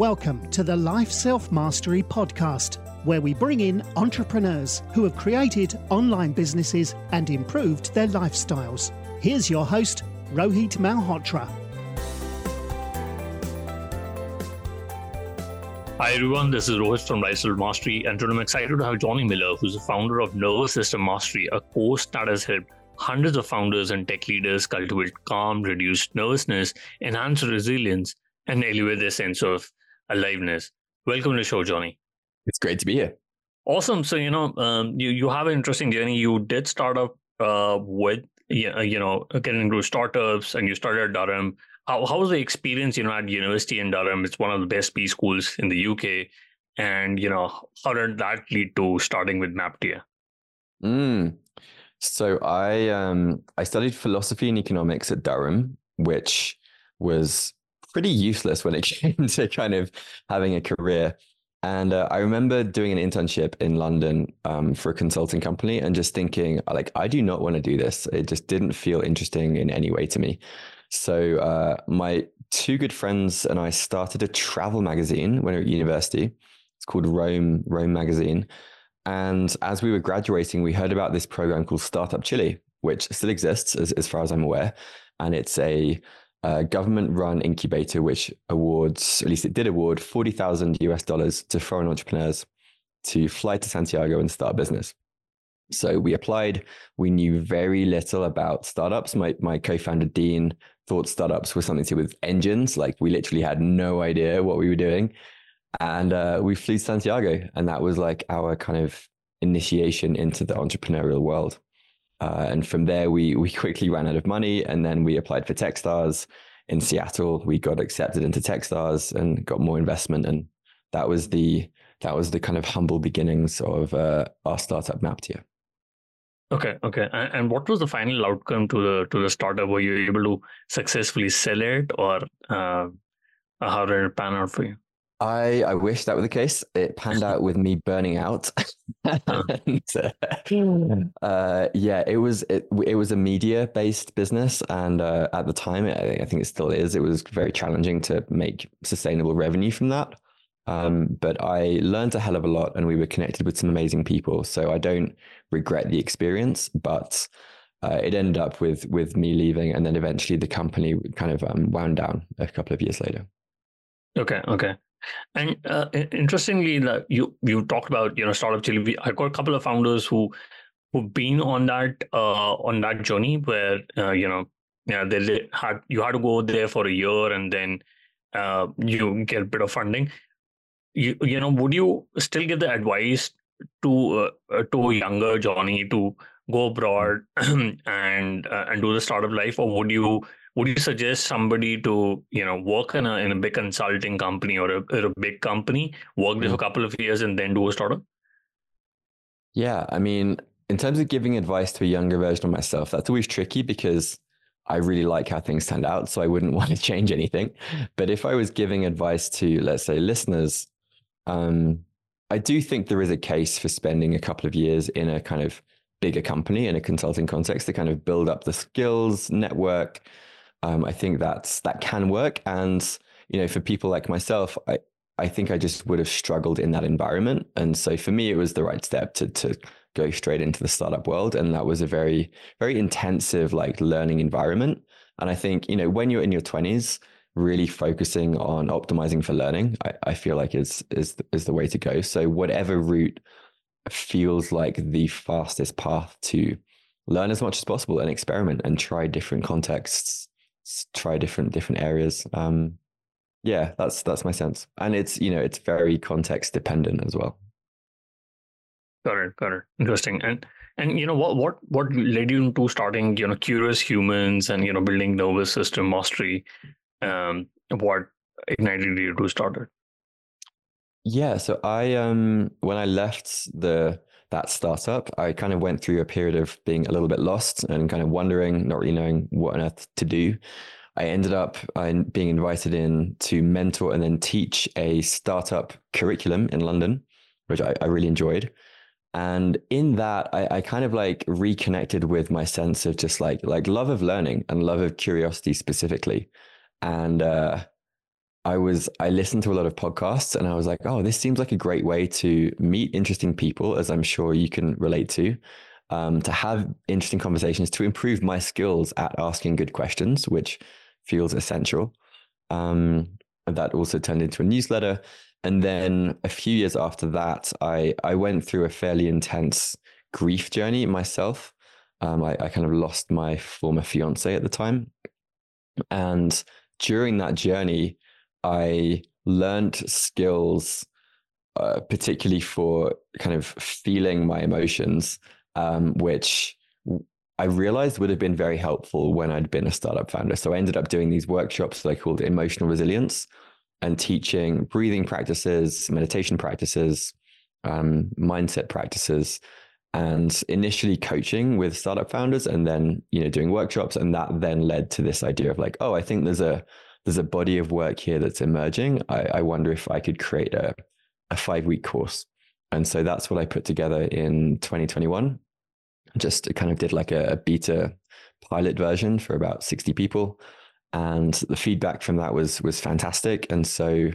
Welcome to the Life Self Mastery Podcast, where we bring in entrepreneurs who have created online businesses and improved their lifestyles. Here's your host, Rohit Malhotra. Hi everyone, this is Rohit from Life Self Mastery, and today I'm excited to have Jonny Miller, who's the founder of Nervous System Mastery, a course that has helped hundreds of founders and tech leaders cultivate calm, reduce nervousness, enhance resilience, and elevate their sense of aliveness. Welcome to the show, Jonny. It's great to be here. Awesome. So you know, um, you you have an interesting journey. You did start up uh, with you know getting into startups, and you started at Durham. How how was the experience? You know, at university in Durham, it's one of the best B schools in the UK. And you know, how did that lead to starting with Maptia? Mm. So I um I studied philosophy and economics at Durham, which was pretty useless when it came to kind of having a career. And uh, I remember doing an internship in London um, for a consulting company and just thinking, like, I do not want to do this. It just didn't feel interesting in any way to me. So uh, my two good friends and I started a travel magazine when we were at university. It's called Rome Rome Magazine. And as we were graduating, we heard about this program called Startup Chile, which still exists as, as far as I'm aware. And it's a a government run incubator, which awards, at least it did award 40,000 US dollars to foreign entrepreneurs to fly to Santiago and start a business. So we applied. We knew very little about startups. My, my co founder, Dean, thought startups were something to do with engines. Like we literally had no idea what we were doing. And uh, we flew to Santiago. And that was like our kind of initiation into the entrepreneurial world. Uh, and from there, we we quickly ran out of money, and then we applied for TechStars in Seattle. We got accepted into TechStars and got more investment, and that was the that was the kind of humble beginnings of uh, our startup Maptia. Okay, okay. And, what was the final outcome to the to the startup? Were you able to successfully sell it, or uh, how did it pan out for you? I, I wish that were the case. It panned out with me burning out. and, uh, yeah, it was it, it was a media based business, and uh, at the time, I, I, think it still is. It was very challenging to make sustainable revenue from that. Um, but I learned a hell of a lot, and we were connected with some amazing people. So I don't regret the experience, but uh, it ended up with with me leaving, and then eventually the company kind of um, wound down a couple of years later. Okay, okay. And uh, interestingly, the, you you talked about you know startup Chile. I got a couple of founders who who've been on that uh, on that journey where uh, you know yeah they had you had to go there for a year and then uh, you get a bit of funding. You you know would you still give the advice to uh, uh, to younger Jonny to go abroad and and do the startup life, or would you would you suggest somebody to you know work in a in a big consulting company or a, or a big company work there for a couple of years and then do a startup? Yeah i mean in terms of giving advice to a younger version of myself that's always tricky because i really like how things turned out so i wouldn't want to change anything. But if i was giving advice to let's say listeners um, i do think there is a case for spending a couple of years in a kind of bigger company in a consulting context to kind of build up the skills network um, I think that's that can work. And you know, for people like myself, I I think I just would have struggled in that environment. And so for me, it was the right step to to go straight into the startup world. And that was a very very intensive like learning environment. And I think you know when you're in your twenties, really focusing on optimizing for learning, I, I feel like is is is the way to go. So whatever route feels like the fastest path to learn as much as possible and experiment and try different contexts try different different areas. Um, yeah, that's that's my sense, and it's you know it's very context dependent as well. Got it, got it. Interesting. And and you know what what what led you into starting you know curious humans and you know building nervous system mastery. Um, what ignited you to start it? Yeah, so I um when I left the that startup, I kind of went through a period of being a little bit lost and kind of wondering, not really knowing what on earth to do. I ended up being invited in to mentor and then teach a startup curriculum in London, which I, I really enjoyed. And in that, I, I, kind of like reconnected with my sense of just like like love of learning and love of curiosity specifically. And uh, I was I listened to a lot of podcasts and I was like, oh, this seems like a great way to meet interesting people, as I'm sure you can relate to, um, to have interesting conversations, to improve my skills at asking good questions, which feels essential. Um, that also turned into a newsletter. And then a few years after that, I I went through a fairly intense grief journey myself. Um, I, I kind of lost my former fiance at the time, and during that journey, I learned skills, uh, particularly for kind of feeling my emotions, um, which I realized would have been very helpful when I'd been a startup founder. So I ended up doing these workshops that I called emotional resilience and teaching breathing practices, meditation practices, um, mindset practices, and initially coaching with startup founders and then, you know, doing workshops. And that then led to this idea of like, oh, I think there's a there's a body of work here that's emerging. I, I wonder if I could create a, a five week course. And so that's what I put together in 2021. Just kind of did like a, beta pilot version for about 60 people. And the feedback from that was was fantastic. And so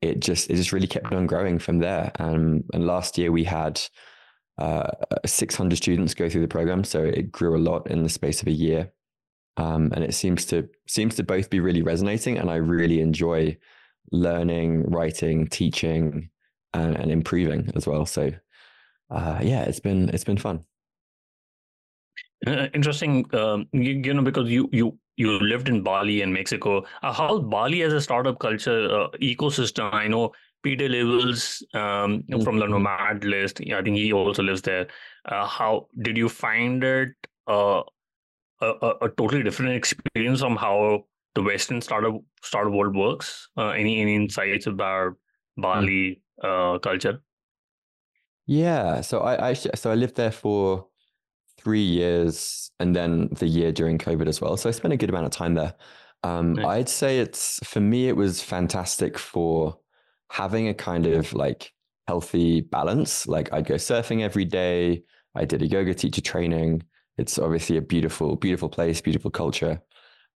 it just it just really kept on growing from there. Um, and last year we had uh, 600 students go through the program, so it grew a lot in the space of a year um, and it seems to seems to both be really resonating and i really enjoy learning writing teaching and, and improving as well. So uh, yeah it's been it's been fun. Uh, interesting um, you, you, know because you you you lived in bali and mexico. Uh, how bali as a startup culture uh, ecosystem i know Pieter Levels um, mm-hmm. from the nomad list i think he also lives there. Uh, how did you find it? Uh, a, a, totally different experience from how the Western startup startup world works. Uh, any any insights about Bali uh, culture? Yeah, so I, I so I lived there for three years, and then the year during COVID as well. So I spent a good amount of time there. Um, nice. I'd say it's for me, it was fantastic for having a kind of like healthy balance. Like I'd go surfing every day. I did a yoga teacher training. It's obviously a beautiful, beautiful place, beautiful culture.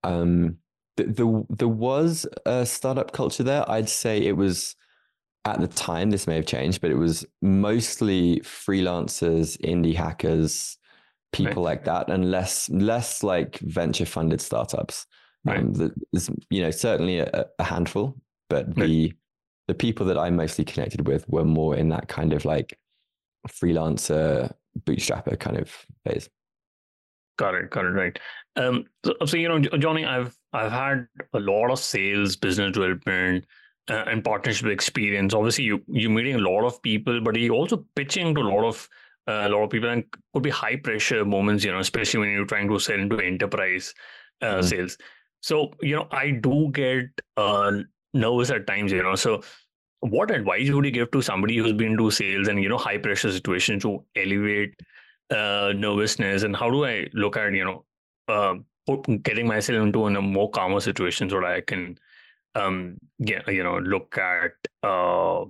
Um, the, there was a startup culture there. I'd say it was at the time. This may have changed, but it was mostly freelancers, indie hackers, people right. like that, and less less like venture funded startups. Right. Um, there's you know certainly a, a handful, but right. the the people that I mostly connected with were more in that kind of like freelancer bootstrapper kind of phase. Got it. Got it. Right. Um, so, so, you know, Jonny, I've I've had a lot of sales, business development, uh, and partnership experience. Obviously, you you're meeting a lot of people, but you're also pitching to a lot of uh, a lot of people, and could be high pressure moments. You know, especially when you're trying to sell into enterprise uh, mm-hmm. sales. So you know, I do get uh, nervous at times. You know, so what advice would you give to somebody who's been to sales and you know high pressure situations to elevate uh, nervousness and how do I look at you know uh, getting myself into in a more calmer situation so that I can um get you know look at uh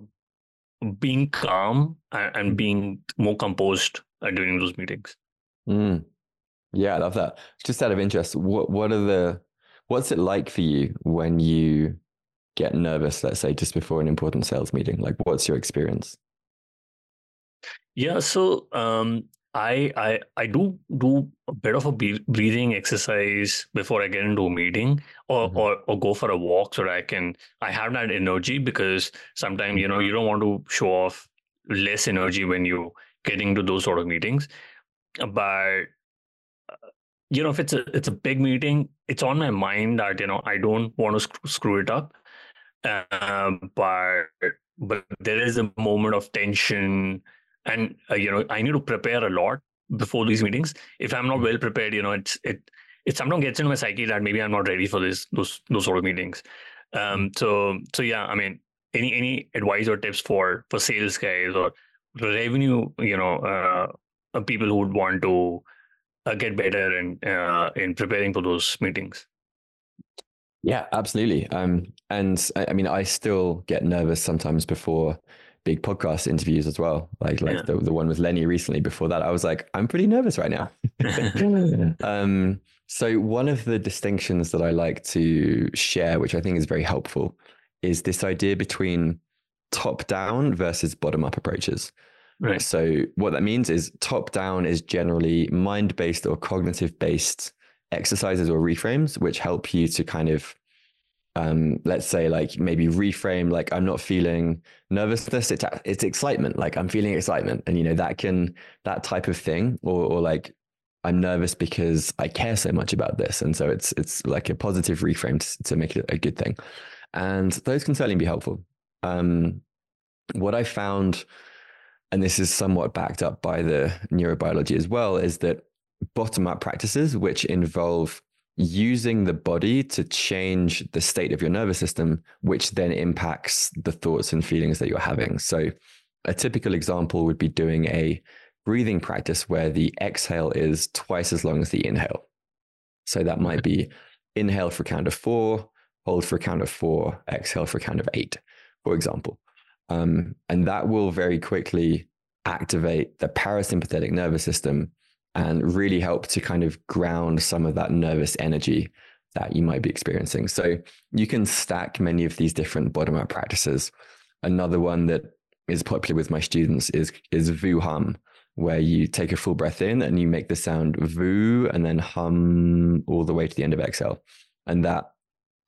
being calm and, and being more composed uh, during those meetings. Mm. Yeah, I love that. Just out of interest, what what are the what's it like for you when you get nervous, let's say, just before an important sales meeting? Like, what's your experience? Yeah, so um, I I I do do a bit of a breathing exercise before I get into a meeting, or mm-hmm. or or go for a walk so that I can I have that energy because sometimes you know you don't want to show off less energy when you getting to those sort of meetings, but uh, you know if it's a it's a big meeting, it's on my mind that you know I don't want to sc- screw it up, um, but but there is a moment of tension and uh, you know i need to prepare a lot before these meetings. If i'm not well prepared you know it's it it sometimes gets into my psyche that maybe i'm not ready for this those those sort of meetings. Um hmm. so so yeah i mean any any advice or tips for for sales guys or revenue you know uh, uh people who would want to uh, get better in uh, in preparing for those meetings? Yeah absolutely. Um and I, I mean i still get nervous sometimes before big podcast interviews as well. Like like yeah. the, the one with Lenny recently. Before that, I was like, I'm pretty nervous right now. um, so one of the distinctions that I like to share, which I think is very helpful, is this idea between top down versus bottom up approaches. Right. So what that means is top down is generally mind based or cognitive based exercises or reframes, which help you to kind of, um, let's say, like maybe reframe, like I'm not feeling nervousness, it's it's excitement, like I'm feeling excitement, and you know that can that type of thing, or or like I'm nervous because I care so much about this, and so it's it's like a positive reframe to, to make it a good thing, and those can certainly be helpful. Um, what I found and this is somewhat backed up by the neurobiology as well, is that bottom up practices, which involve using the body to change the state of your nervous system, which then impacts the thoughts and feelings that you're having. So, a typical example would be doing a breathing practice where the exhale is twice as long as the inhale. So, that might be inhale for a count of four, hold for a count of four, exhale for a count of eight, for example. Um, and that will very quickly activate the parasympathetic nervous system and really help to kind of ground some of that nervous energy that you might be experiencing. So you can stack many of these different bottom up practices. Another one that is popular with my students is is voo hum, where you take a full breath in and you make the sound voo and then hum all the way to the end of exhale. And that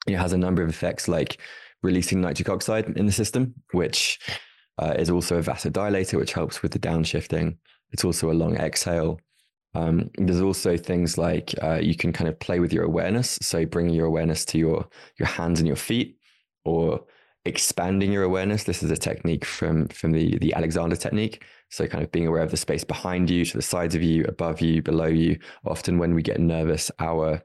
it has a number of effects like releasing nitric oxide in the system, which uh, is also a vasodilator, which helps with the downshifting. It's also a long exhale. Um, there's also things like uh, you can kind of play with your awareness. So bringing your awareness to your your hands and your feet, or expanding your awareness. This is a technique from from the the Alexander technique. So kind of being aware of the space behind you, to the sides of you, above you, below you. Often when we get nervous, our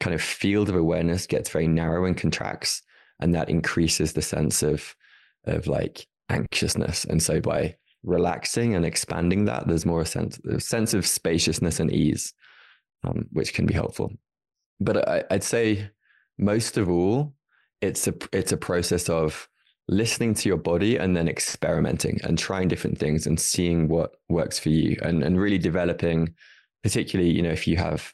kind of field of awareness gets very narrow and contracts and that increases the sense of of like anxiousness and so by relaxing and expanding that there's more a sense a sense of spaciousness and ease um, which can be helpful but I, i'd say most of all it's a it's a process of listening to your body and then experimenting and trying different things and seeing what works for you and and really developing particularly you know if you have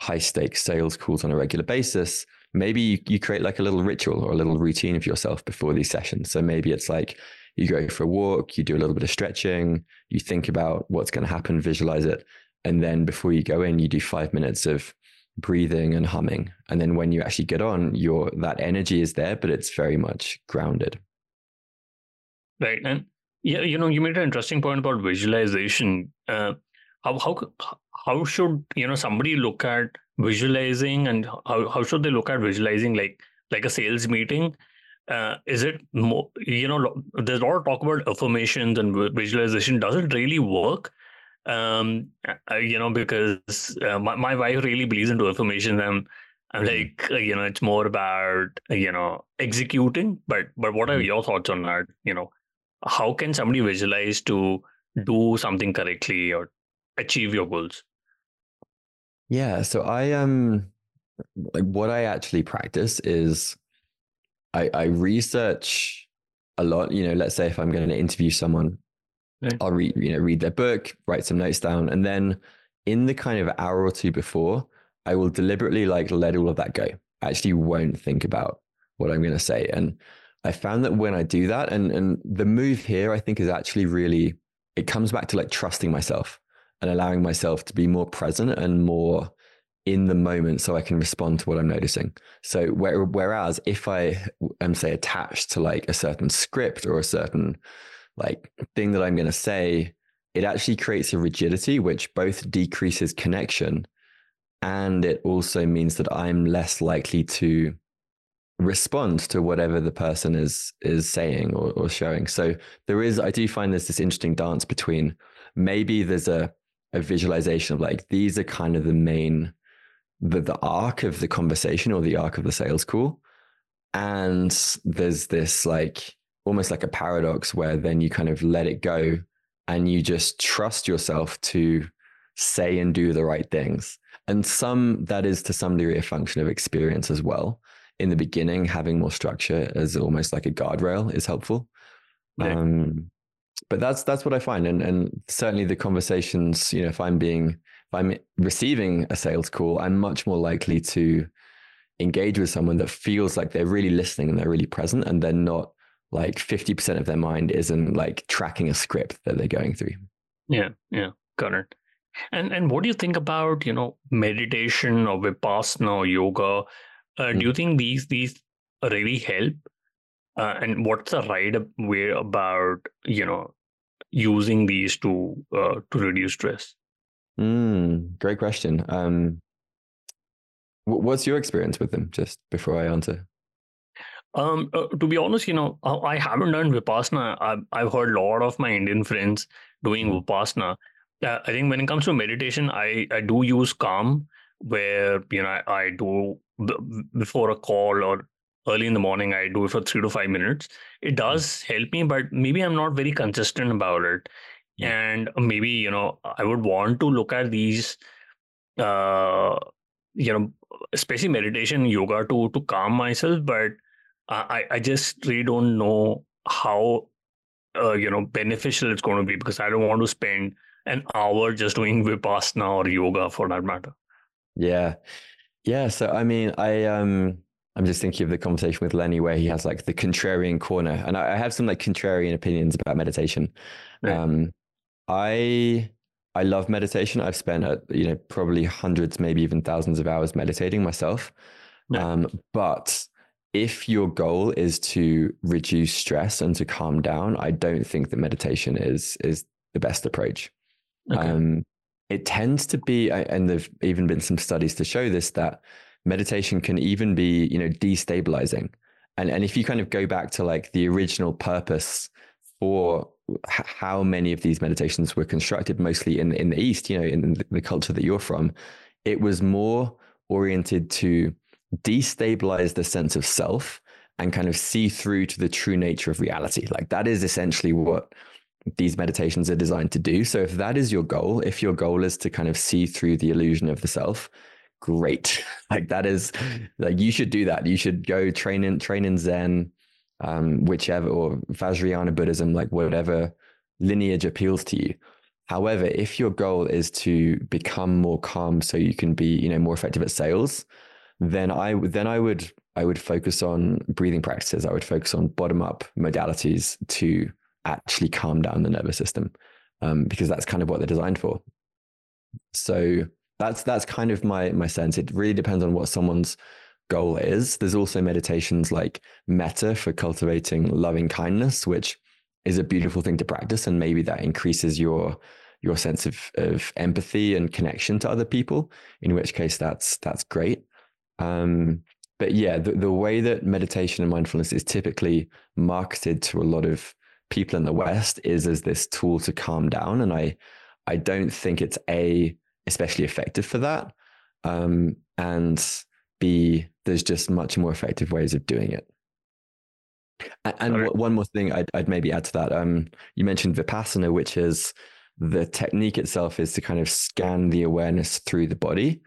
high stakes sales calls on a regular basis maybe you, you create like a little ritual or a little routine of yourself before these sessions. So maybe it's like you go for a walk, you do a little bit of stretching, you think about what's going to happen, visualize it. And then before you go in, you do five minutes of breathing and humming. And then when you actually get on, your that energy is there, but it's very much grounded. Right. And yeah, you know, you made an interesting point about visualization. Uh, how how how should you know somebody look at visualizing and how, how should they look at visualizing like like a sales meeting uh, is it more you know there's a lot of talk about affirmations and visualization does it really work um uh, you know because uh, my, my wife really believes into affirmation and i'm mm-hmm. like uh, you know it's more about you know executing but but what are mm-hmm. your thoughts on that you know how can somebody visualize to do something correctly or achieve your goals yeah. So I um like what I actually practice is I I research a lot. You know, let's say if I'm going to interview someone. I'll read you know read their book, write some notes down, and then in the kind of hour or two before, I will deliberately like let all of that go. I actually won't think about what I'm going to say, and I found that when I do that, and and the move here, I think is actually really it comes back to like trusting myself and allowing myself to be more present and more in the moment so I can respond to what I'm noticing. So where, whereas if I am say attached to like a certain script or a certain like thing that I'm going to say, it actually creates a rigidity which both decreases connection and it also means that I'm less likely to respond to whatever the person is is saying or, or showing. So there is I do find there's this interesting dance between maybe there's a a visualization of like these are kind of the main the the arc of the conversation or the arc of the sales call and there's this like almost like a paradox where then you kind of let it go and you just trust yourself to say and do the right things and some that is to some degree a function of experience as well in the beginning having more structure as almost like a guardrail is helpful yeah. um, but that's that's what I find, and and certainly the conversations. You know, if I'm being if I'm receiving a sales call, I'm much more likely to engage with someone that feels like they're really listening and they're really present and they're not like 50% of their mind isn't like tracking a script that they're going through. Yeah, yeah, got it. And and what do you think about you know meditation or vipassana or yoga? Uh, mm. Do you think these these really help? Uh, and what's the right way about you know using these to uh, to reduce stress? Mm, great question. Um, what's your experience with them? Just before I answer. Um, uh, to be honest, you know, I haven't done Vipassana. I've, I've heard a lot of my Indian friends doing mm. Vipassana. Uh, I think when it comes to meditation, I, I do use Calm, where, you know, I, I do before a call or early in the morning, I do it for three to five minutes. It mm. does help me, but maybe I'm not very consistent about it. And maybe, you know, I would want to look at these, uh, you know, especially meditation, yoga to to calm myself, but I, I just really don't know how uh, you know beneficial it's going to be because I don't want to spend an hour just doing vipassana or yoga for that matter. Yeah, yeah. So I mean, I um, I'm just thinking of the conversation with Lenny where he has like the contrarian corner, and I, I have some like contrarian opinions about meditation. Right. Um, I I love meditation. I've spent uh, you know probably hundreds, maybe even thousands of hours meditating myself. Um, but if your goal is to reduce stress and to calm down, I don't think that meditation is is the best approach. Okay. Um, it tends to be, and there've even been some studies to show this that meditation can even be, you know, destabilizing. And and if you kind of go back to like the original purpose for how many of these meditations were constructed, mostly in in the East, you know, in the culture that you're from, it was more oriented to destabilize the sense of self and kind of see through to the true nature of reality. Like that is essentially what these meditations are designed to do. So if that is your goal, if your goal is to kind of see through the illusion of the self, great. Like that is like you should do that. You should go train in train in Zen, um, whichever or Vajrayana Buddhism, like whatever lineage appeals to you. However, if your goal is to become more calm so you can be, you know, more effective at sales, then I then I would I would focus on breathing practices. I would focus on bottom up modalities to actually calm down the nervous system, um, because that's kind of what they're designed for. So that's that's kind of my my sense. It really depends on what someone's goal is. There's also meditations like metta for cultivating loving kindness, which is a beautiful thing to practice, and maybe that increases your your sense of of empathy and connection to other people. In which case, that's that's great. Um, but yeah, the, the way that meditation and mindfulness is typically marketed to a lot of people in the West is as this tool to calm down. And I, I don't think it's a especially effective for that. Um, and B, there's just much more effective ways of doing it. And, and right. one more thing I'd, I'd, maybe add to that. Um, you mentioned Vipassana, which is the technique itself is to kind of scan the awareness through the body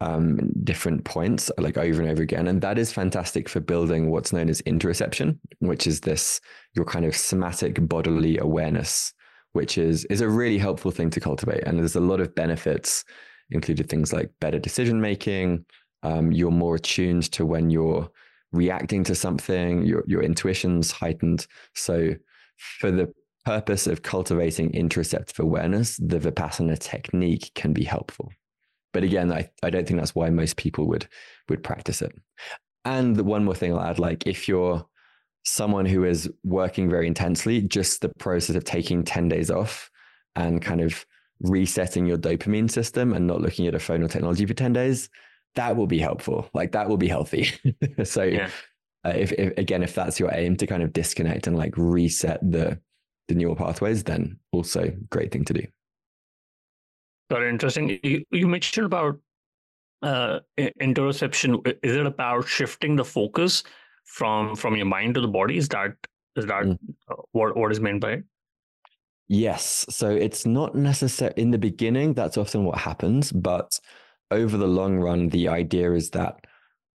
um, different points like over and over again. And that is fantastic for building what's known as interoception, which is this your kind of somatic bodily awareness, which is is a really helpful thing to cultivate. And there's a lot of benefits, included things like better decision making. Um, you're more attuned to when you're reacting to something, your your intuition's heightened. So for the purpose of cultivating interoceptive awareness, the Vipassana technique can be helpful. But again, I, I don't think that's why most people would would practice it. And the one more thing I'll add, like if you're someone who is working very intensely, just the process of taking 10 days off and kind of resetting your dopamine system and not looking at a phone or technology for 10 days, that will be helpful. Like that will be healthy. so yeah. uh, if, if, again, if that's your aim to kind of disconnect and like reset the, the neural pathways, then also great thing to do. Very interesting. You, you mentioned about uh, interoception. Is it about shifting the focus from from your mind to the body? Is that is that mm. what what is meant by it? Yes. So it's not necessary in the beginning. That's often what happens, but over the long run, the idea is that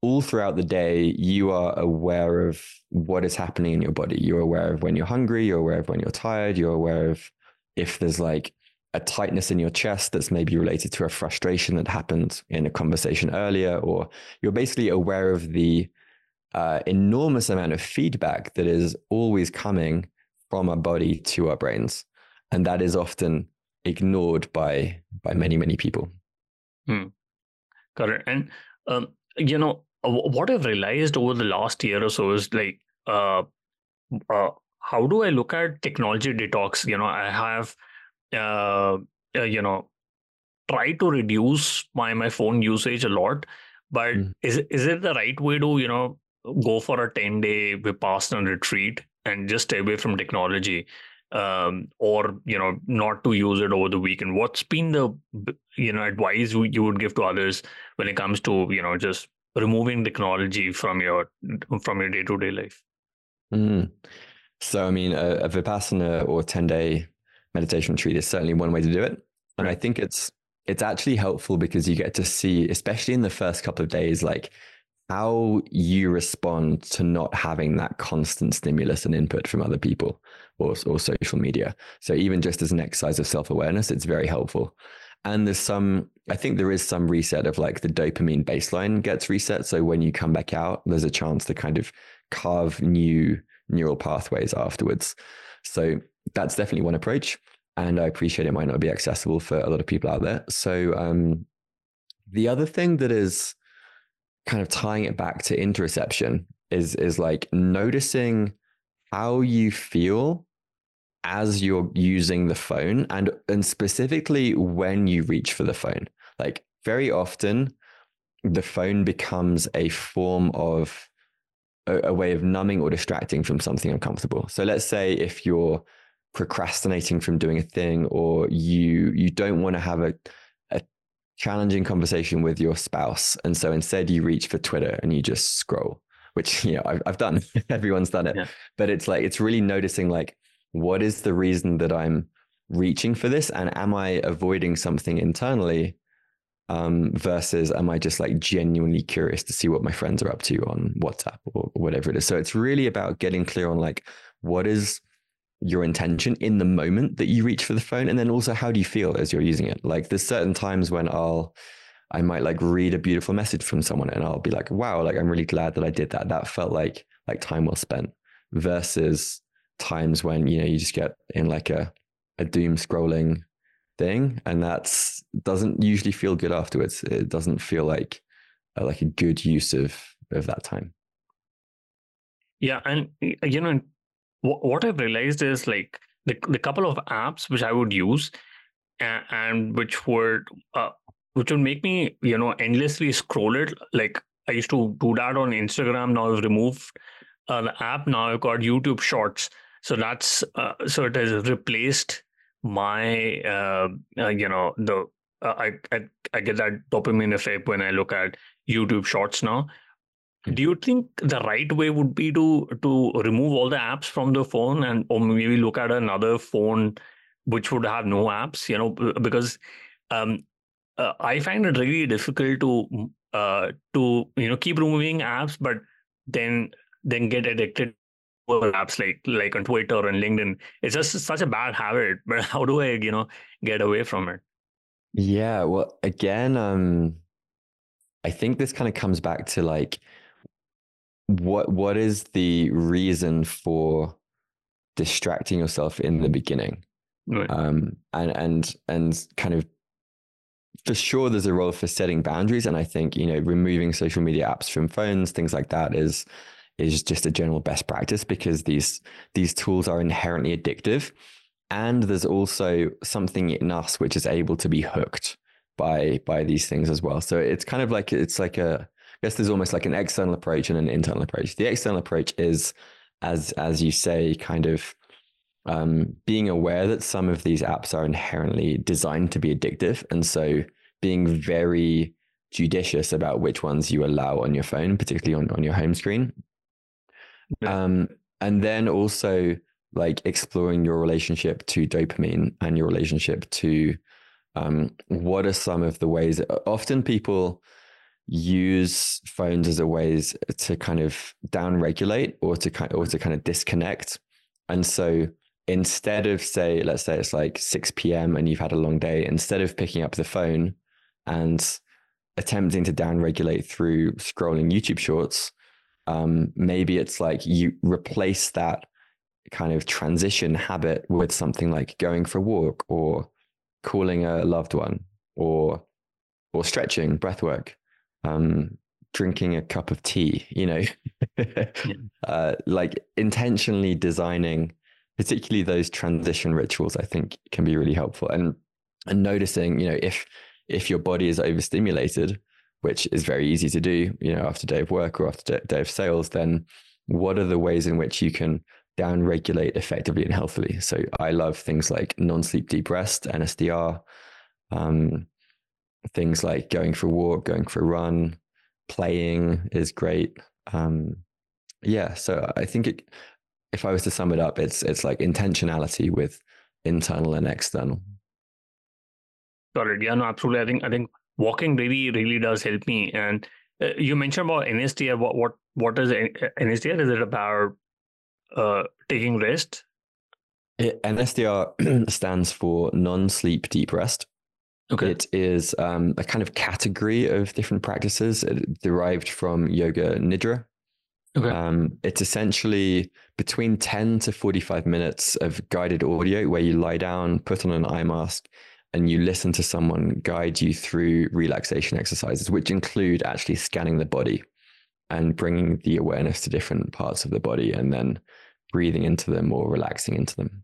all throughout the day, you are aware of what is happening in your body. You're aware of when you're hungry. You're aware of when you're tired. You're aware of if there's like a tightness in your chest that's maybe related to a frustration that happened in a conversation earlier, or you're basically aware of the uh, enormous amount of feedback that is always coming from our body to our brains, and that is often ignored by by many many people. Hmm. It. And um, you know what I've realized over the last year or so is like, uh, uh, how do I look at technology detox? You know, I have uh, uh, you know try to reduce my my phone usage a lot but mm. is is it the right way to you know go for a 10 day vipassana retreat and just stay away from technology um, or you know not to use it over the weekend what's been the you know advice you would give to others when it comes to you know just removing technology from your from your day-to-day life mm. so i mean a, a vipassana or 10 day meditation retreat is certainly one way to do it. And I think it's it's actually helpful because you get to see, especially in the first couple of days, like how you respond to not having that constant stimulus and input from other people or, or social media. So even just as an exercise of self-awareness, it's very helpful. And there's some, I think there is some reset of like the dopamine baseline gets reset. So when you come back out, there's a chance to kind of carve new neural pathways afterwards. So that's definitely one approach. And I appreciate it might not be accessible for a lot of people out there. So um, the other thing that is kind of tying it back to interoception is is like noticing how you feel as you're using the phone and and specifically when you reach for the phone. Like very often the phone becomes a form of a, a, way of numbing or distracting from something uncomfortable. So let's say if you're procrastinating from doing a thing or you you don't want to have a, a challenging conversation with your spouse and so instead you reach for twitter and you just scroll which you know i've, I've done everyone's done it yeah. but it's like it's really noticing like what is the reason that i'm reaching for this and am i avoiding something internally um, versus am I just like genuinely curious to see what my friends are up to on WhatsApp or whatever it is. So it's really about getting clear on like what is your intention in the moment that you reach for the phone? And then also how do you feel as you're using it? Like there's certain times when i'll i might like read a beautiful message from someone and i'll be like wow like i'm really glad that i did that. That felt like like time well spent. Versus times when you know you just get in like a a doom scrolling thing and that's doesn't usually feel good afterwards. It doesn't feel like uh, like a good use of of that time. Yeah and you know what I've realized is like the the couple of apps which I would use and, and which would uh, which would make me you know endlessly scroll it. Like I used to do that on Instagram. Now I've removed uh, the app. Now I've got YouTube Shorts. So that's uh, so it has replaced my uh, uh, you know the uh, I, I I get that dopamine effect when I look at YouTube Shorts now do you think the right way would be to to remove all the apps from the phone and or maybe look at another phone which would have no apps you know because um, uh, i find it really difficult to uh, to you know keep removing apps but then then get addicted to apps like like on twitter and linkedin. It's just such a bad habit but how do i you know get away from it? Yeah well again um i think this kind of comes back to like what what is the reason for distracting yourself in the beginning? Right. um and and and kind of for sure there's a role for setting boundaries. And i think you know removing social media apps from phones things like that is is just a general best practice because these these tools are inherently addictive. And there's also something in us which is able to be hooked by by these things as well. So it's kind of like it's like a guess there's almost like an external approach and an internal approach. The external approach is, as as you say, kind of um, being aware that some of these apps are inherently designed to be addictive, and so being very judicious about which ones you allow on your phone, particularly on on your home screen. Um, and then also like exploring your relationship to dopamine and your relationship to um, what are some of the ways that often people use phones as a ways to kind of down regulate or to kind or to kind of disconnect. And so instead of say, let's say it's like 6 p.m. and you've had a long day, instead of picking up the phone and attempting to downregulate through scrolling YouTube shorts, um, maybe it's like you replace that kind of transition habit with something like going for a walk or calling a loved one or or stretching, breath work, um, drinking a cup of tea, you know, yeah. uh, like intentionally designing, particularly those transition rituals, I think can be really helpful. And and noticing, you know, if if your body is overstimulated, which is very easy to do, you know, after day of work or after day of sales, then what are the ways in which you can down regulate effectively and healthily? So I love things like non-sleep deep rest, NSDR, um, things like going for a walk, going for a run, playing is great. Um, yeah, so I think it, if I was to sum it up, it's it's like intentionality with internal and external. Got it. Yeah, no, absolutely. I think I think walking really really does help me. And uh, you mentioned about NSDR. What what what is NSDR? Is it about uh, taking rest? It, NSDR stands for non-sleep deep rest. Okay. It is um, a kind of category of different practices derived from yoga nidra. Okay. Um, it's essentially between 10 to 45 minutes of guided audio where you lie down, put on an eye mask, and you listen to someone guide you through relaxation exercises, which include actually scanning the body and bringing the awareness to different parts of the body and then breathing into them or relaxing into them.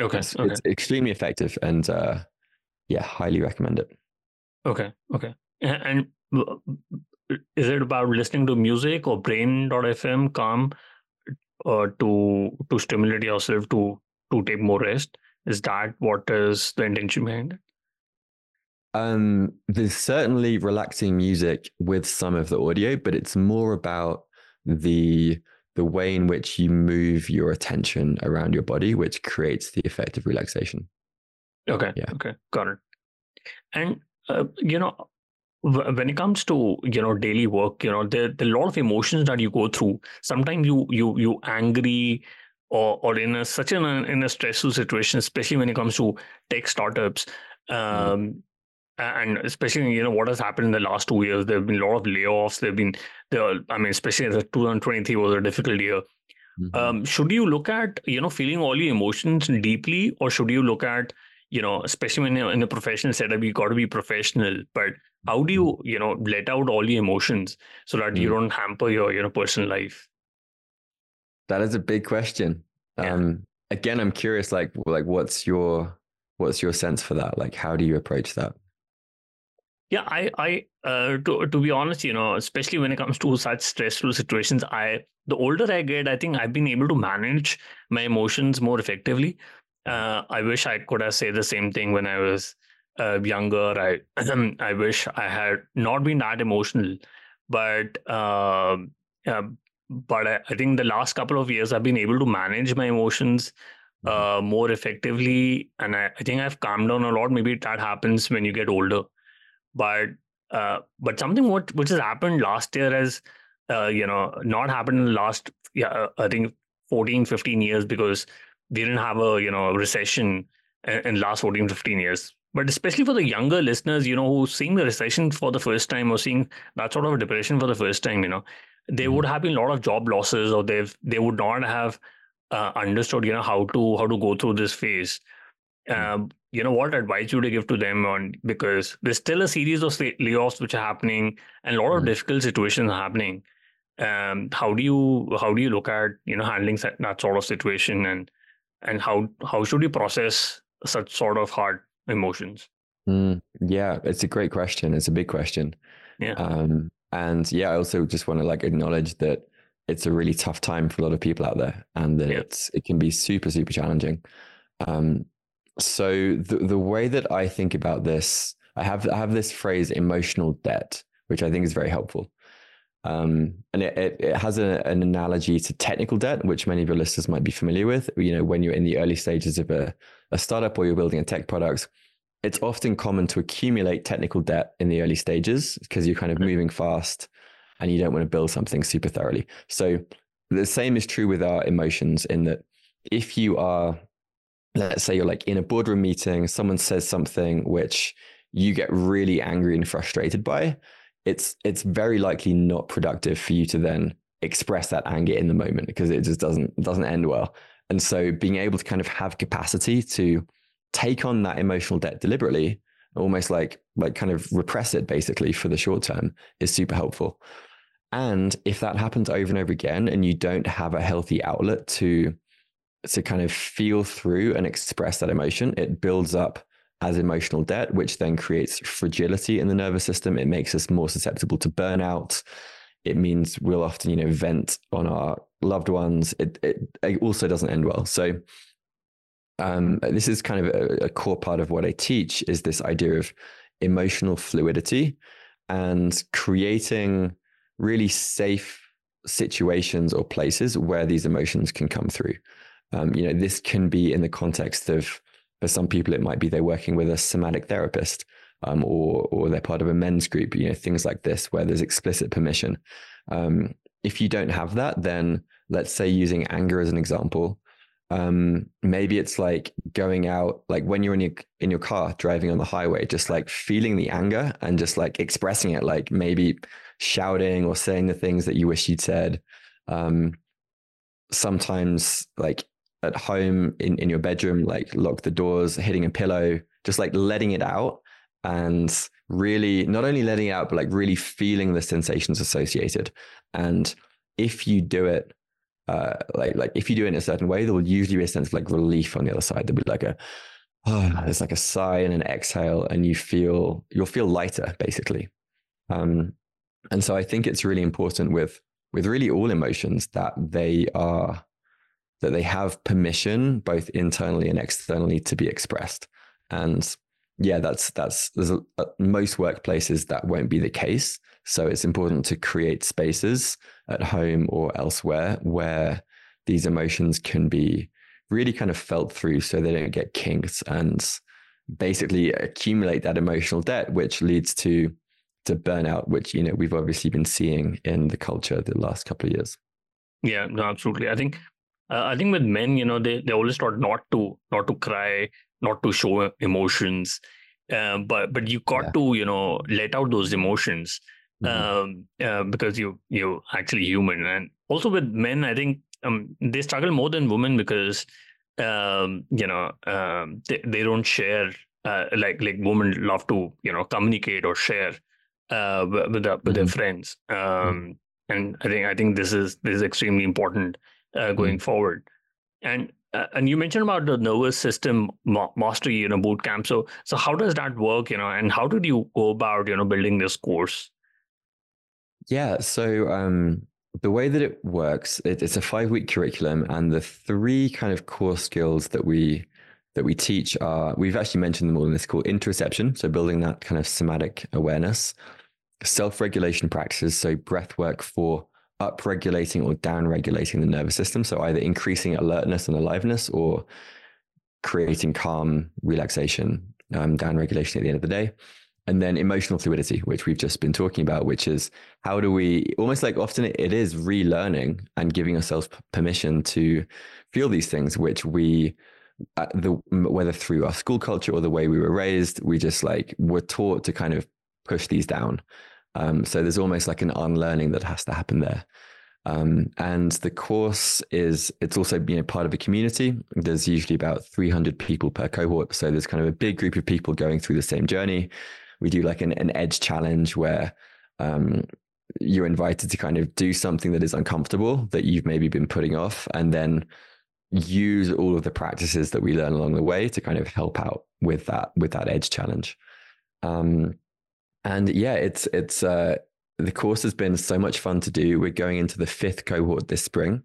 Okay. It's, okay. it's extremely effective and uh, yeah, highly recommend it. Okay. Okay. And is it about listening to music or brain.fm calm uh, to to stimulate yourself to to take more rest? Is that what is the intention behind it? Um, there's certainly relaxing music with some of the audio, but it's more about the the way in which you move your attention around your body, which creates the effect of relaxation. Okay. Yeah. Okay. Got it. And uh, you know, when it comes to you know daily work, you know there, there are a lot of emotions that you go through. Sometimes you you you angry or or in a such an in a stressful situation, especially when it comes to tech startups. Mm-hmm. Um, mm and especially you know what has happened in the last two years there have been a lot of layoffs there have been there i mean especially the 2023 was a difficult year mm-hmm. um, should you look at you know feeling all your emotions deeply or should you look at you know especially when you're in a professional setup you got to be professional but how do you mm-hmm. you know let out all your emotions so that mm-hmm. you don't hamper your you know personal life that is a big question yeah. um again i'm curious like like what's your what's your sense for that like how do you approach that yeah, I, I, uh, to to be honest, you know, especially when it comes to such stressful situations, I, the older I get, I think I've been able to manage my emotions more effectively. Uh, I wish I could have said the same thing when I was uh, younger. I, I wish I had not been that emotional, but, uh, but I, I, think the last couple of years I've been able to manage my emotions mm-hmm. uh, more effectively, and I, I think I've calmed down a lot. Maybe that happens when you get older but uh, but something what which has happened last year has uh, you know not happened in the last yeah I think 14 15 years because we didn't have a you know recession in, last 14 15 years but especially for the younger listeners you know who seeing the recession for the first time or seeing that sort of depression for the first time you know there mm-hmm. would have been a lot of job losses or they've they would not have uh, understood you know how to how to go through this phase mm-hmm. um, you know what advice would you give to them on because there's still a series of layoffs which are happening and a lot of mm-hmm. difficult situations are happening um, how do you how do you look at you know handling that sort of situation and and how how should you process such sort of hard emotions? Mm, yeah it's a great question. It's a big question. Yeah. Um, and yeah i also just want to like acknowledge that it's a really tough time for a lot of people out there and that yeah. it's it can be super super challenging. Um, so the the way that I think about this, I have I have this phrase emotional debt, which I think is very helpful. Um, and it, it, it has a, an analogy to technical debt, which many of your listeners might be familiar with. You know, when you're in the early stages of a, a startup or you're building a tech product, it's often common to accumulate technical debt in the early stages because you're kind of moving fast and you don't want to build something super thoroughly. So the same is true with our emotions in that if you are let's say you're like in a boardroom meeting, someone says something which you get really angry and frustrated by, it's it's very likely not productive for you to then express that anger in the moment because it just doesn't doesn't end well. And so being able to kind of have capacity to take on that emotional debt deliberately, almost like like kind of repress it basically for the short term is super helpful. And if that happens over and over again and you don't have a healthy outlet to to kind of feel through and express that emotion, it builds up as emotional debt, which then creates fragility in the nervous system. It makes us more susceptible to burnout. It means we'll often, you know, vent on our loved ones. It, it, it also doesn't end well. So um, this is kind of a, a core part of what I teach is this idea of emotional fluidity and creating really safe situations or places where these emotions can come through. Um, you know, this can be in the context of, for some people, it might be they're working with a somatic therapist, um, or or they're part of a men's group. You know, things like this where there's explicit permission. Um, if you don't have that, then let's say using anger as an example, um, maybe it's like going out, like when you're in your in your car driving on the highway, just like feeling the anger and just like expressing it, like maybe shouting or saying the things that you wish you'd said. Um, sometimes like at home in, in your bedroom, like lock the doors, hitting a pillow, just like letting it out and really not only letting it out, but like really feeling the sensations associated. And if you do it, uh, like like if you do it in a certain way, there will usually be a sense of like relief on the other side. There'll be like a oh, there's like a sigh and an exhale, and you feel you'll feel lighter basically. Um, and so I think it's really important with with really all emotions that they are that they have permission both internally and externally to be expressed. And yeah that's that's there's a, a, most workplaces that won't be the case. So it's important to create spaces at home or elsewhere where these emotions can be really kind of felt through so they don't get kinked and basically accumulate that emotional debt which leads to to burnout which you know we've obviously been seeing in the culture the last couple of years. Yeah no absolutely. I think uh, I think with men, you know, they they always taught not to not to cry, not to show emotions, uh, but but you got yeah. to you know let out those emotions mm-hmm. um, uh, because you you actually human. And also with men, I think um, they struggle more than women because um, you know um, they they don't share uh, like like women love to you know communicate or share uh, with with, mm-hmm. their friends. Mm-hmm. Um, and I think I think this is this is extremely important uh, going mm. forward. And uh, and you mentioned about the nervous system mastery, you know, boot camp. So so how does that work, you know, and how did you go about, you know, building this course? Yeah, so um, the way that it works, it, it's a five week curriculum, and the three kind of core skills that we that we teach are we've actually mentioned them all in this called interoception, so building that kind of somatic awareness, self regulation practices, so breath work for upregulating or downregulating the nervous system. So either increasing alertness and aliveness or creating calm, relaxation, um, downregulation at the end of the day. And then emotional fluidity, which we've just been talking about, which is how do we almost like often it is relearning and giving ourselves permission to feel these things, which we, uh, the whether through our school culture or the way we were raised, we just like were taught to kind of push these down. Um, so there's almost like an unlearning that has to happen there. Um, and the course is it's also you know part of a community. There's usually about 300 people per cohort, so there's kind of a big group of people going through the same journey. We do like an, an edge challenge where um, you're invited to kind of do something that is uncomfortable that you've maybe been putting off, and then use all of the practices that we learn along the way to kind of help out with that with that edge challenge. Um, and yeah, it's it's uh, the course has been so much fun to do. We're going into the fifth cohort this spring.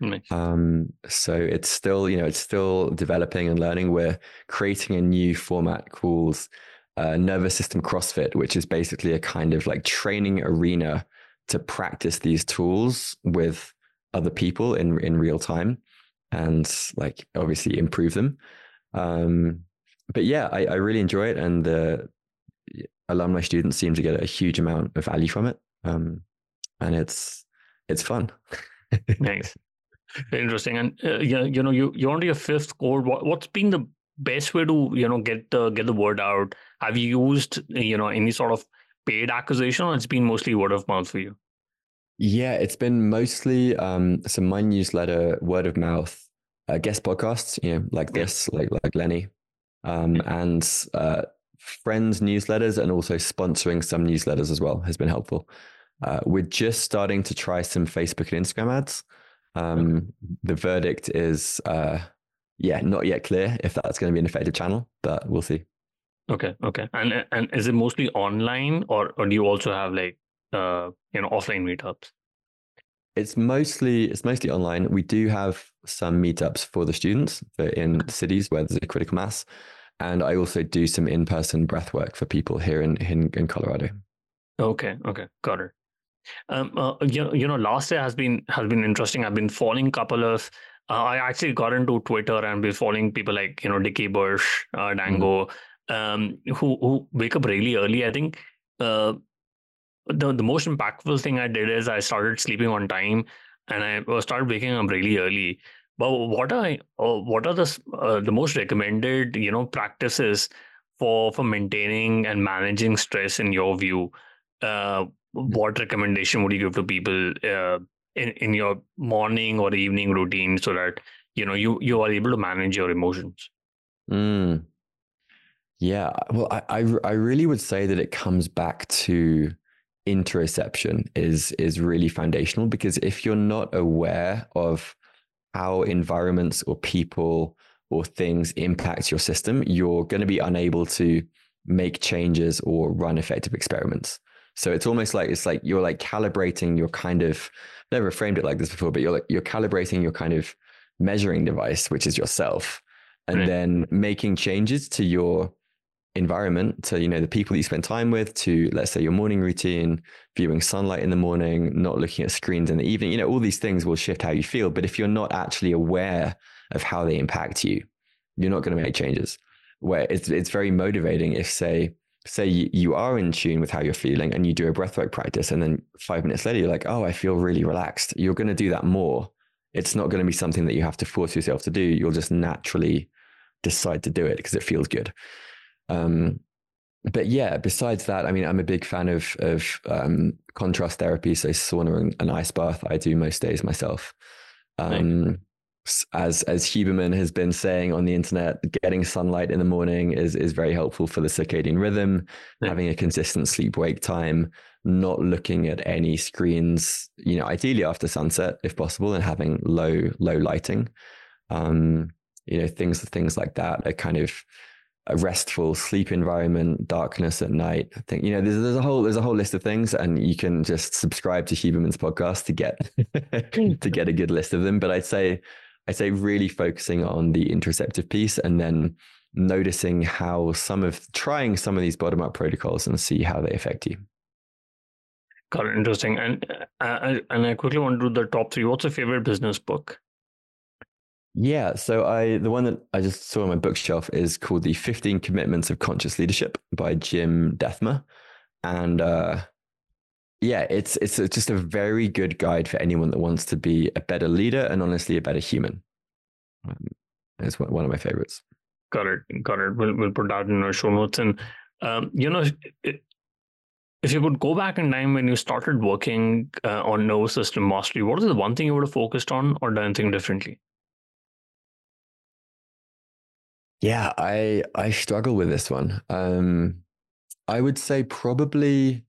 Nice. Um, so it's still, you know, it's still developing and learning. We're creating a new format called uh, Nervous System CrossFit, which is basically a kind of like training arena to practice these tools with other people in in real time, and like obviously improve them. Um, but yeah, I, I really enjoy it, and the alumni students seem to get a huge amount of value from it, um, and it's it's fun. nice. Interesting. And uh, you, you know, you you're on your fifth code. What, what's been the best way to you know get the get the word out? Have you used you know any sort of paid acquisition, or it's been mostly word of mouth for you? Yeah, it's been mostly um, so my newsletter, word of mouth, uh, guest podcasts, you know, like this, like like Lenny, um, and uh, friends newsletters, and also sponsoring some newsletters as well has been helpful. Uh, we're just starting to try some Facebook and Instagram ads. Um, okay. The verdict is, uh, yeah, not yet clear if that's going to be an effective channel, but we'll see. Okay, okay, and and is it mostly online, or or do you also have like uh, you know offline meetups? It's mostly it's mostly online. We do have some meetups for the students in cities where there's a critical mass, and I also do some in person breath work for people here in in, in Colorado. Okay, okay, got it. Um, uh, you, know, you know, last year has been has been interesting. I've been following a couple of. Uh, I actually got into Twitter and been following people like you know Dickie Bush, uh. Dan Koe, mm-hmm. um, who who wake up really early. I think uh, the the most impactful thing I did is I started sleeping on time and I started waking up really early. But what are uh, what are the uh, the most recommended you know practices for for maintaining and managing stress in your view? Uh, what recommendation would you give to people uh, in in your morning or evening routine so that you know you you are able to manage your emotions? Mm. Yeah, well, I, I I really would say that it comes back to interoception is is really foundational because if you're not aware of how environments or people or things impact your system, you're going to be unable to make changes or run effective experiments. So it's almost like it's like you're like calibrating your kind of never framed it like this before, but you're like you're calibrating your kind of measuring device, which is yourself, and right. then making changes to your environment to you know the people that you spend time with to let's say your morning routine viewing sunlight in the morning not looking at screens in the evening you know all these things will shift how you feel. But if you're not actually aware of how they impact you you're not going to make changes. Where it's it's very motivating if say say you are in tune with how you're feeling and you do a breathwork practice and then 5 minutes later you're like oh I feel really relaxed. You're going to do that more. It's not going to be something that you have to force yourself to do. You'll just naturally decide to do it because it feels good um, but yeah, besides that, I mean, I'm a big fan of of um, contrast therapy, so sauna and, and, ice bath. I do most days myself. Um, As as Huberman has been saying on the internet, getting sunlight in the morning is is very helpful for the circadian rhythm. Having a consistent sleep wake time, not looking at any screens, you know, ideally after sunset if possible, and having low low lighting. Um, you know, things things like that are kind of a restful sleep environment, darkness at night. I think you know there's, there's a whole there's a whole list of things, and you can just subscribe to Huberman's podcast to get to get a good list of them. But I'd say I'd say really focusing on the interoceptive piece, and then noticing how some of trying some of these bottom up protocols and see how they affect you. Got it. Interesting. And uh, and I quickly want to do the top three. What's your favorite business book? Yeah, so I the one that I just saw on my bookshelf is called The 15 Commitments of Conscious Leadership by Jim Dethmer. And uh yeah, it's it's just a very good guide for anyone that wants to be a better leader and honestly a better human. Um, it's one of my favorites. Got it. Got it. We'll, we'll put that in our show notes. And, um, you know, if you could go back in time when you started working uh, on nervous system mastery, what is the one thing you would have focused on or done anything differently? Yeah, I I struggle with this one. Um, I would say probably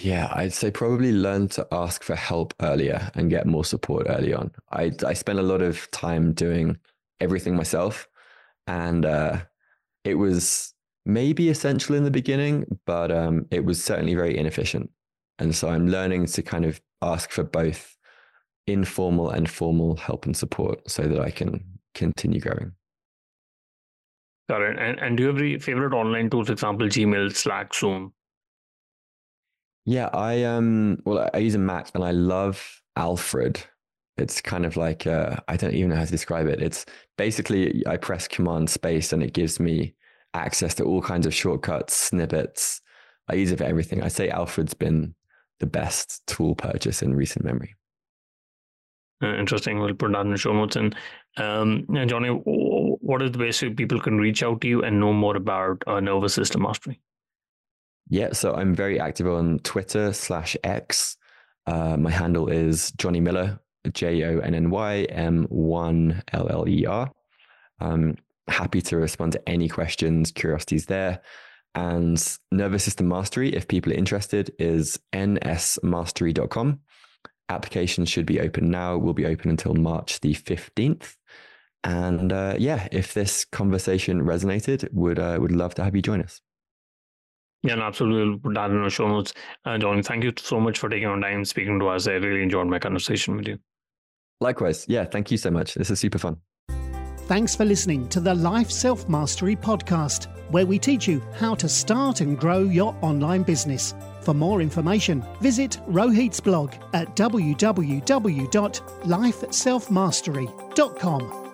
yeah, I'd say probably learn to ask for help earlier and get more support early on. I I spent a lot of time doing everything myself, and uh, it was maybe essential in the beginning, but um, it was certainly very inefficient. And so I'm learning to kind of ask for both informal and formal help and support so that I can continue growing. Got it. And, and do you have any favorite online tools, for example, Gmail, Slack, Zoom? Yeah, I um well I use a Mac and I love Alfred. It's kind of like uh, I don't even know how to describe it. It's basically I press Command Space and it gives me access to all kinds of shortcuts, snippets. I use it for everything. I say Alfred's been the best tool purchase in recent memory. Uh, interesting. We'll put that in the show notes. And um, Jonny, what is the best way people can reach out to you and know more about uh, nervous system mastery? Yeah, so I'm very active on Twitter slash X. Uh, my handle is Jonny Miller, J O N N Y M 1 L L E R. I'm happy to respond to any questions, curiosities there. And Nervous System Mastery, if people are interested, is nsmastery.com. Applications should be open now, will be open until March the 15th. And uh, yeah, if this conversation resonated, would uh, would love to have you join us. Yeah, no, absolutely. We'll put that in our show notes. Uh, John, thank you so much for taking our time speaking to us. I really enjoyed my conversation with you. Likewise. Yeah, thank you so much. This is super fun. Thanks for listening to the Life Self Mastery podcast, where we teach you how to start and grow your online business. For more information, visit Rohit's blog at www.lifeselfmastery.com.